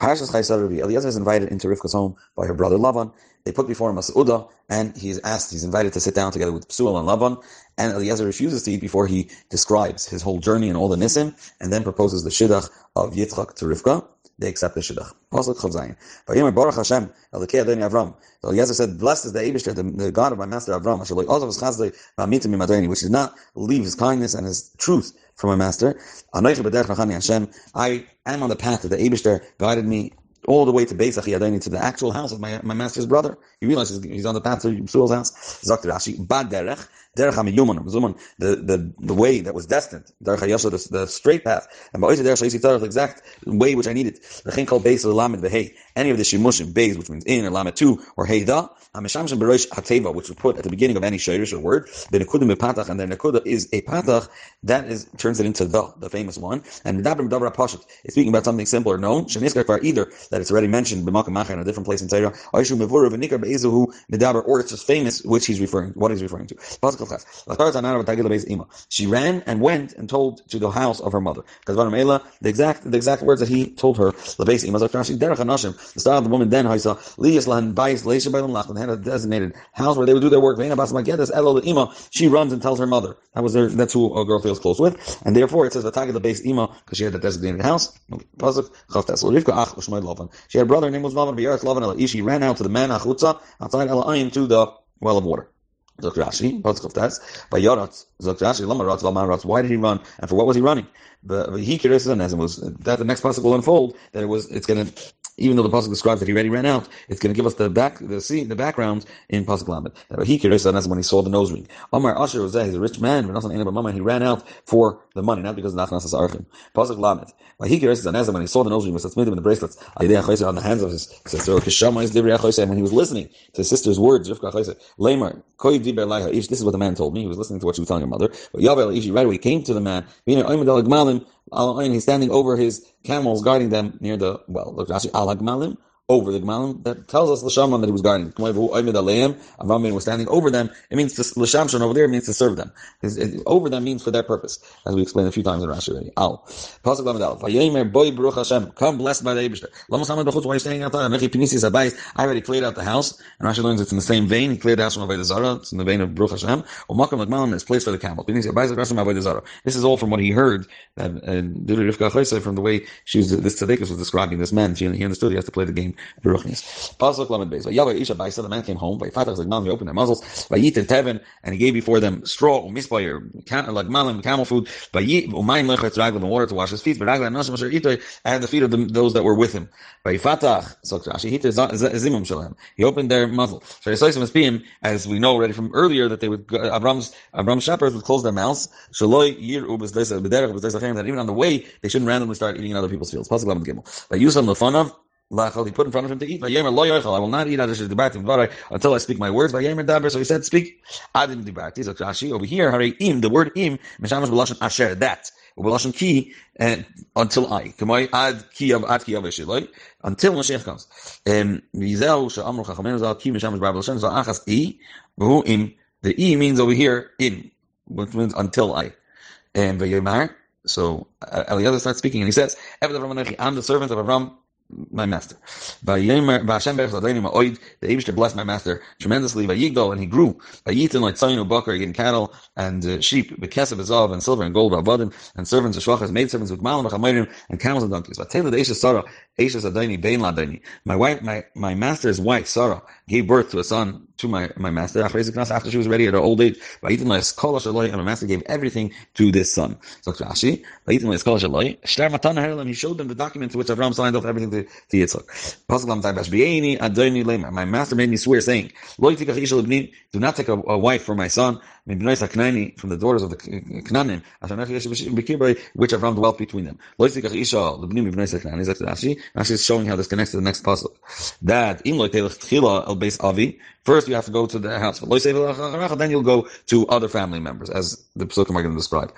Parshas Chayei Sarah Eliezer is invited into Rivka's home by her brother Lavan. They put before him a Seudah, and he's asked, he's invited to sit down together with Psuel and Lavan, and Eliezer refuses to eat before he describes his whole journey and all the Nisim, and then proposes the Shidduch of Yitzchak to Rivka. They accept the Shidduch. Pasuk Chav Zayin. Vayimer Baruch Hashem, Elikei Adoni Avram. So Eliezer said, blessed is the Abishter, the, the God of my master Avram, Asher also was Chazdei Vamitim Mimadoni, which did not leave his kindness and his truth from my master. I am on the path that the Abishter guided me all the way to Beis Achiyadani, to the actual house of my, my master's brother. He realizes he's on the path to Suel's house. Dr. Rashi, Bad Derech, HaMiyuman, the, the, the way that was destined, Derech the, the straight path, and Ba'oisi Derech HaYisi the exact way which I needed. The Chin called Beis Lamed Behei, any of the Shimushim, Beis, which means in, or Lamed 2, or hey Heida, Hameshamshim Berosh Hateva, which we put at the beginning of any Shirish or word, the Nekudim Patach, and the Nekuda is a Patach, that is, turns it into the, the famous one, and Medabrim Dabra Pashat is speaking about something simple or known, Sheniskar Kvar either, that it's already mentioned, B'makam Macher in a different place in Torah, Aishu Mevura V'nikar Be'ezuhu Medaber, or it's just famous, which he's referring, what he's referring to. She ran and went and told to the house of her mother. Because the exact, the exact words that he told her, the style of the woman then, had a designated house where they would do their work. She runs and tells her mother. That was their, that's who a girl feels close with. And therefore it says the tag the base ima because she had a designated house. She had a brother named was. She ran out to the man outside to the well of water. Zok Rashi, Pasuk Tes, by Yoratz, Zok Rashi, Lama Ratz, Lama Ratz, why did he run, and for what was he running? The he was that the next will unfold that it was it's to even though the pasuk describes that he already ran out, it's going to give us the back the scene the background in pasuk lamed. He that's when he saw the nose ring. Omar Asher was there. He's a rich man, but not an He ran out for the money, not because of nachnas archim. Pasuk lamed. He when he saw the nose ring was in the bracelets on the hands of his sister. Oh, and when he was listening to his sister's words, Lamar, this is what the man told me. He was listening to what she was telling her mother. But Yavel right away came to the man, he's standing over his camels, guarding them near the well. Look, actually, al over the Gemalim, that tells us Lashaman that he was guarding. Avram was standing over them. It means to Lashamshan over there means to serve them. over them means for that purpose, as we explained a few times in Rashi already. Al. Pasuk Lamed Al. Boy Baruch Hashem. Come blessed by the Eibushter. Lama Samad Bechutz. Why are you standing outside? Abayis. I already cleared out the house. And Rashi learns it's in the same vein. He cleared the house from Avodah Zara. It's in the vein of Baruch Hashem. Umakam Lagmalim is place for the camel. Pinisis Abayis Rashi Avodah Zara. This is all from what he heard. That uh, from the way she was, this tzaddikus was describing this man. She, he understood he has to play the game. Baruchnis. Pasuk Lamed Beis. Yahweh Isha Baisa, the man came home. By Fatah Zagmalim, he opened their muzzles. By Yitin Tevin, and he gave before them straw, umispayer, like malim, camel food. By Yit, umayim lechetz raglim, and water to wash his feet. But raglim nashim asher itoy, and the feet of those that were with him. By Fatah, so Rashi, he zimum shalem. He opened their muzzle. As we know already from earlier, that they would, Abram's, Abram's shepherds would close their mouths. Shaloi yir ubes that even on the way, they shouldn't randomly start eating in other people's fields. Pasuk Lamed Gimel. By Yusam Lefanav, Lachal, he put in front of him to eat. I will not eat until I speak my words. So he said, speak. Adim dibarti. So Rashi over here, Hare im, the word im, meshamash b'lashon asher, that. B'lashon ki, and until I. Kamay ad ki of ad ki of Shiloi, until Mashiach comes. Um, Vizeu she'amru chachamenu zal ki meshamash bar b'lashon zal achas i, v'hu im. The E means over here in, which means until I. And v'yemar, so uh, Eliezer starts speaking and he says, I'm the servant of Avram my master. The Abishter blessed my master tremendously. Vayigdol, and he grew. Vayitin like Tzayinu Bakar, getting cattle and uh, sheep, Bekesef Azav, and silver and gold, Vadim, and servants of Shvachas, maid servants with Malam, and camels and donkeys. Vatela the Esha Sarah, Esha Adoni, Bein Ladoni. My wife, my, my master's wife, Sarah, gave birth to a son to my, my master after she was ready at her old age. And my master gave everything to this son. So Rashi, he showed them the documents which Avram signed off everything to, to Yitzchak. My master made me swear, saying, Do not take a, a wife for my son, from the daughters of the Knanim, which Avram dwelt between them. Rashi is showing how this connects to the next puzzle. That. First, you have to go to the house. Then you'll go to other family members, as the Pesukim are going to describe.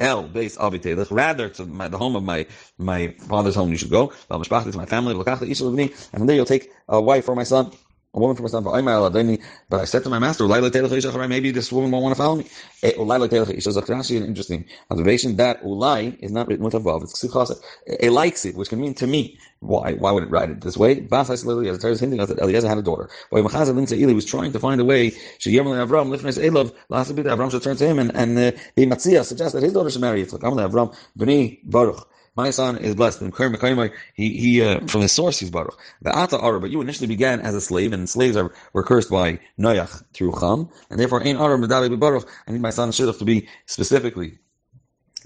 El base avitelech. Rather to my, the home of my my father's home, you should go. My family, and from there you'll take a wife for my son. A woman from a son, but I said to my master, maybe this woman won't want to follow me. Eh, Rashi an interesting observation that ulai is not written with a vav. It's ksuchasa. It eh, eh, likes it, which can mean to me. Why? Why would it write it this way? Bas Torah is hinting us that Eliezer had a daughter. Why Machazel was trying to find a way. She Avram Avram should turn to him and and uh, suggests that his daughter should marry Yitzchak. Avram Bnei Baruch. My son is blessed. He, he uh, from his source he's baruch. The ata ara, but you initially began as a slave, and slaves are, were cursed by Noach through Cham, and therefore ain't arar baruch. I need my son Shidduch to be specifically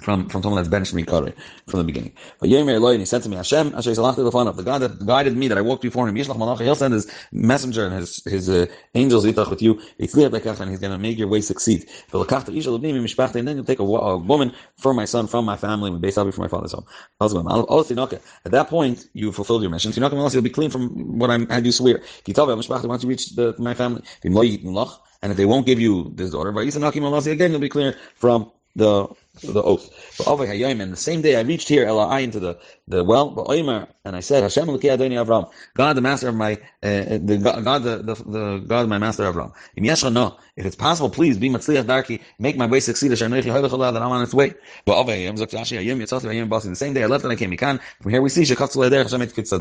from, from someone that's benched me from the beginning. But Yemer Eloi, he said to me, Hashem, Asher the God that guided me, that I walked before him, Yishlach Malach, he'll send his messenger and his, his uh, angels Yitach with you, and he's going to make your way succeed. And then you'll take a, a woman for my son, from my family, and base for my father's home. At that point, you fulfilled your mission. You'll be clean from what I had you swear. Once you reach the, my family, and if they won't give you this daughter, again, you'll be clear from the the oath. But over Hayyim, and the same day I reached here, Ella into the, the well, but Oimer, and I said, Hashem Adoni Avram, God the master of my, uh, the God the, the, the God my master Avram. Im no, if it's possible, please be Matzliach Darki, make my way succeed, Asher Noichi Hoylech that I'm on its way. But over Hayyim, Zok Rashi Hayyim, Yitzhak Hayyim Basi, the same day I left and I came, Mikan, from here we see, Shekatz Lederech, Hashem Et Kitz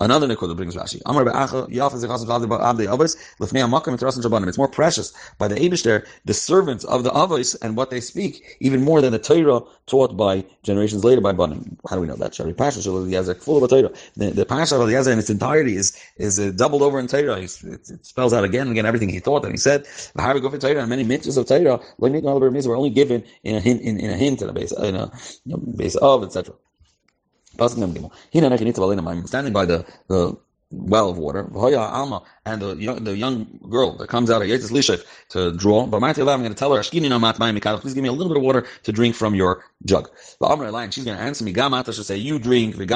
Another Nikud brings Rashi. Amar Be'acha, Yaf Zechas Abdi Avos, Lefnei HaMakim Mitrasim Shabbanim. It's more precious by the Abishter, the servants of the Avos, and what they speak, even more than the Torah taught by generations later by Banim. How do we know that? Shari Pasha Shalom full of a Torah. The, the Pasha of Eliezer in its entirety is is uh, doubled over in Torah. It, it, spells out again and again everything he thought and he said. The Harvey go for Torah and many mitzvahs of Torah, like all the were only given in a hint, in, in a hint, in a base, in a you know, base of, etc. Standing by the, the well of water, oh, and the young, the young girl that comes out of Yetis Lishif to draw, but I'm going to tell her, please give me a little bit of water to drink from your jug. And she's going to answer me, Gamata should say, you drink, and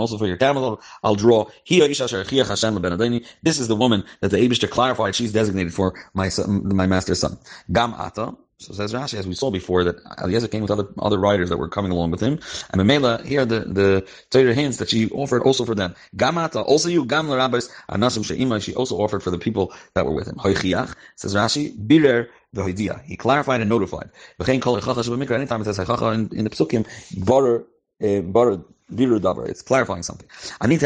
also for your camel, I'll draw. This is the woman that the Abishter clarified she's designated for my son, my master's son. Gamata, so says Rashi, as we saw before, that Eliezer came with other other riders that were coming along with him. And Mamela, here the the Torah hints that she offered also for them. Gamata, also you, Gam Rabbis, Anasim She'ima, she also offered for the people that were with him. Hoichiach, says Rashi, Birer v'hoidia. He clarified and notified. Anytime it says in, in the Psukim, Barer, Barer, it's clarifying something. I need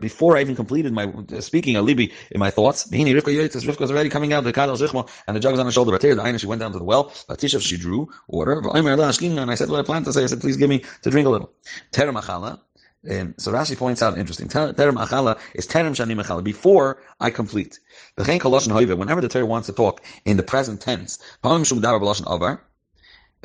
before I even completed my uh, speaking alibi in my thoughts. Rivka was already coming out the kadal and the jug was on her shoulder. The she went down to the well. Batishav she drew water. And I said, "What I plan to say." I said, "Please give me to drink a little." Terem um, so Rashi points out interesting. Terem achala is terem shani achala before I complete. Whenever the Torah wants to talk in the present tense,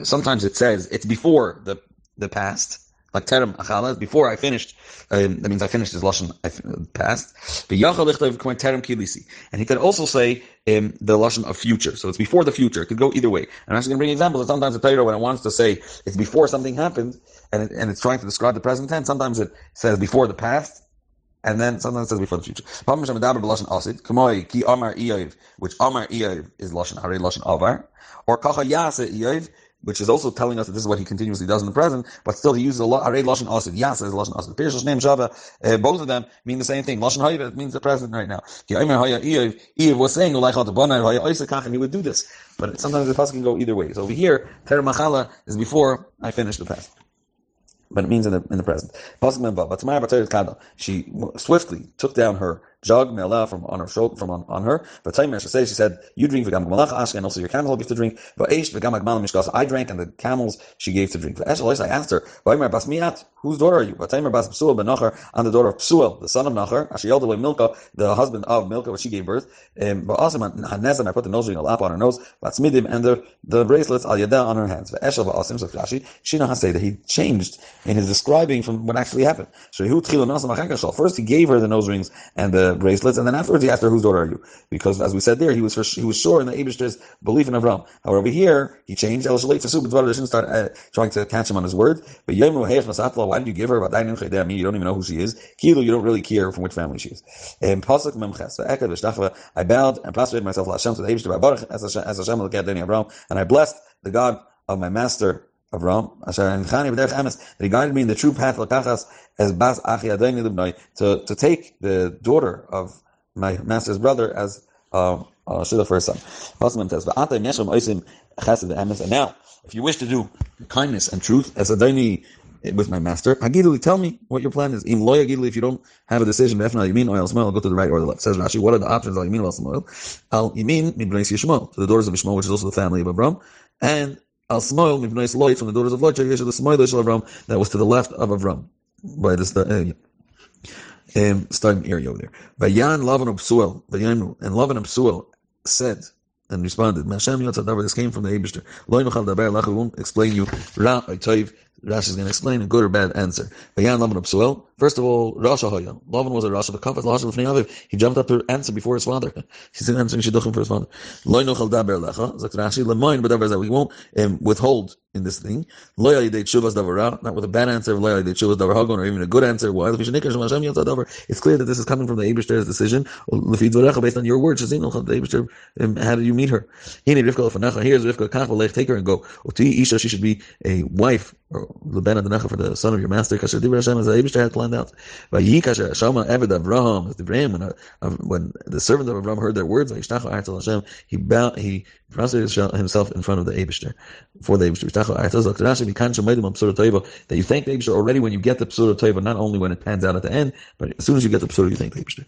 sometimes it says it's before the the past like terem achala, before I finished, um, that means I finished his lashon, I passed. terem kilisi, and he could also say um, the lashon of future. So it's before the future. It could go either way. And I'm just going to bring examples. Sometimes the Torah, when it wants to say it's before something happened, and it, and it's trying to describe the present tense, sometimes it says before the past, and then sometimes it says before the future. Which Amar Iyav is lashon Hare lashon Avar, or Kacha Yasa Iyav, which is also telling us that this is what he continuously does in the present, but still he uses a lot, Arei Lashon Asid, Yas is Lashon Asid. Pirush name Shava, uh, both of them mean the same thing. Lashon Hayiv, means the present right now. Eve was saying, and he would do this. But sometimes the pasuk can go either way. So over here, Ter Machala is before I finish the past. But it means in the, in the present. She swiftly took down her jug me'ala from on her shoulder, from on, on her. But time she said, she said, you drink v'gam malach ashka, and also your camel give to drink. But eish v'gam agmal mishkas, I drank, and the camels she gave to drink. But V'eshel I asked her, v'aymer bas miat, whose daughter are you? V'taymer bas psuel ben Nachar, I'm the daughter of Psuel, the son of Nachar. Ashiyel away Milka, the husband of Milka, which she gave birth. Um, but also Hanezim, I put the nose ring, a lap on her nose. V'atzmidim, and the, the bracelets al yada on her hands. V'eshel v'asim, so Rashi, Shina Hasei, that he changed in his describing from what actually happened. So First he gave her the nose rings and the bracelets, and then afterwards he asked her, whose daughter are you? Because as we said there, he was for, he was sure in the Abishter's belief in Avram. However, here, he changed. El Shalit Fasu, but didn't start uh, trying to catch him on his word. But Yom why did you give her? I mean, You don't even know who she is. Kilu, you don't really care from which family she is. And Pasuk Memches, I bowed and prostrated myself to Hashem to the Abishter, as Hashem looked at Avram, and I blessed the God of my master Avram, Asher and Chani B'derech Emes, guided me in the true path Lakachas as Bas Achi Adayni Libnoi, to to take the daughter of my master's brother as uh, uh, Shidduch for his son. And now, if you wish to do kindness and truth as Adayni with my master. Hagiduli, tell me what your plan is. Im lo yagiduli, if you don't have a decision, not yamin or I'll go to the right or the left. Says Rashi, what are the options? Al yamin or al Al yamin mibnei Yishmael, to the daughters of Yishmael, which is also the family of Abram, and al smoil mibnei Loit from the daughters of Loit, the smoil of Avram that was to the left of Avram by this. Uh, um, starting area over there. Vayan Lavan of Psuel, and Lavan of Psuel said and responded, This came from the Abishter. We won't explain you Ra Rashi is going to explain a good or bad answer. First of all, Rasha Haya. Lavan was a Rasha. The Kafat Lasha Lefnei Aviv. He jumped up to answer before his father. He's answering Shidduchim for his father. Loy Nochal Daber Lecha. Zakt Rashi Lemoin B'Daber Zeh. We won't um, withhold in this thing. Loy Yidei Tshuvas Davara. Not with a bad answer. Loy Yidei Tshuvas Davar Hagon, or even a good answer. Why? It's clear that this is coming from the Abishter's decision. Based on your words, the um, how did you meet her? Here's Rivka. Take her and go. Isha. She should be a wife or Leben Adonecha for the son of your master. Kasher Hashem as the had planned out. Vayi Kasher Shama Eved Avraham when, when the servant of Avraham heard their words, he bowed, he prostrated himself in front of the Abishter for the Abishter. That you thank the Abishter already when you get the Psura Toiva, not only when it pans out at the end, but as soon as you get the Psura, you thank the Abishter.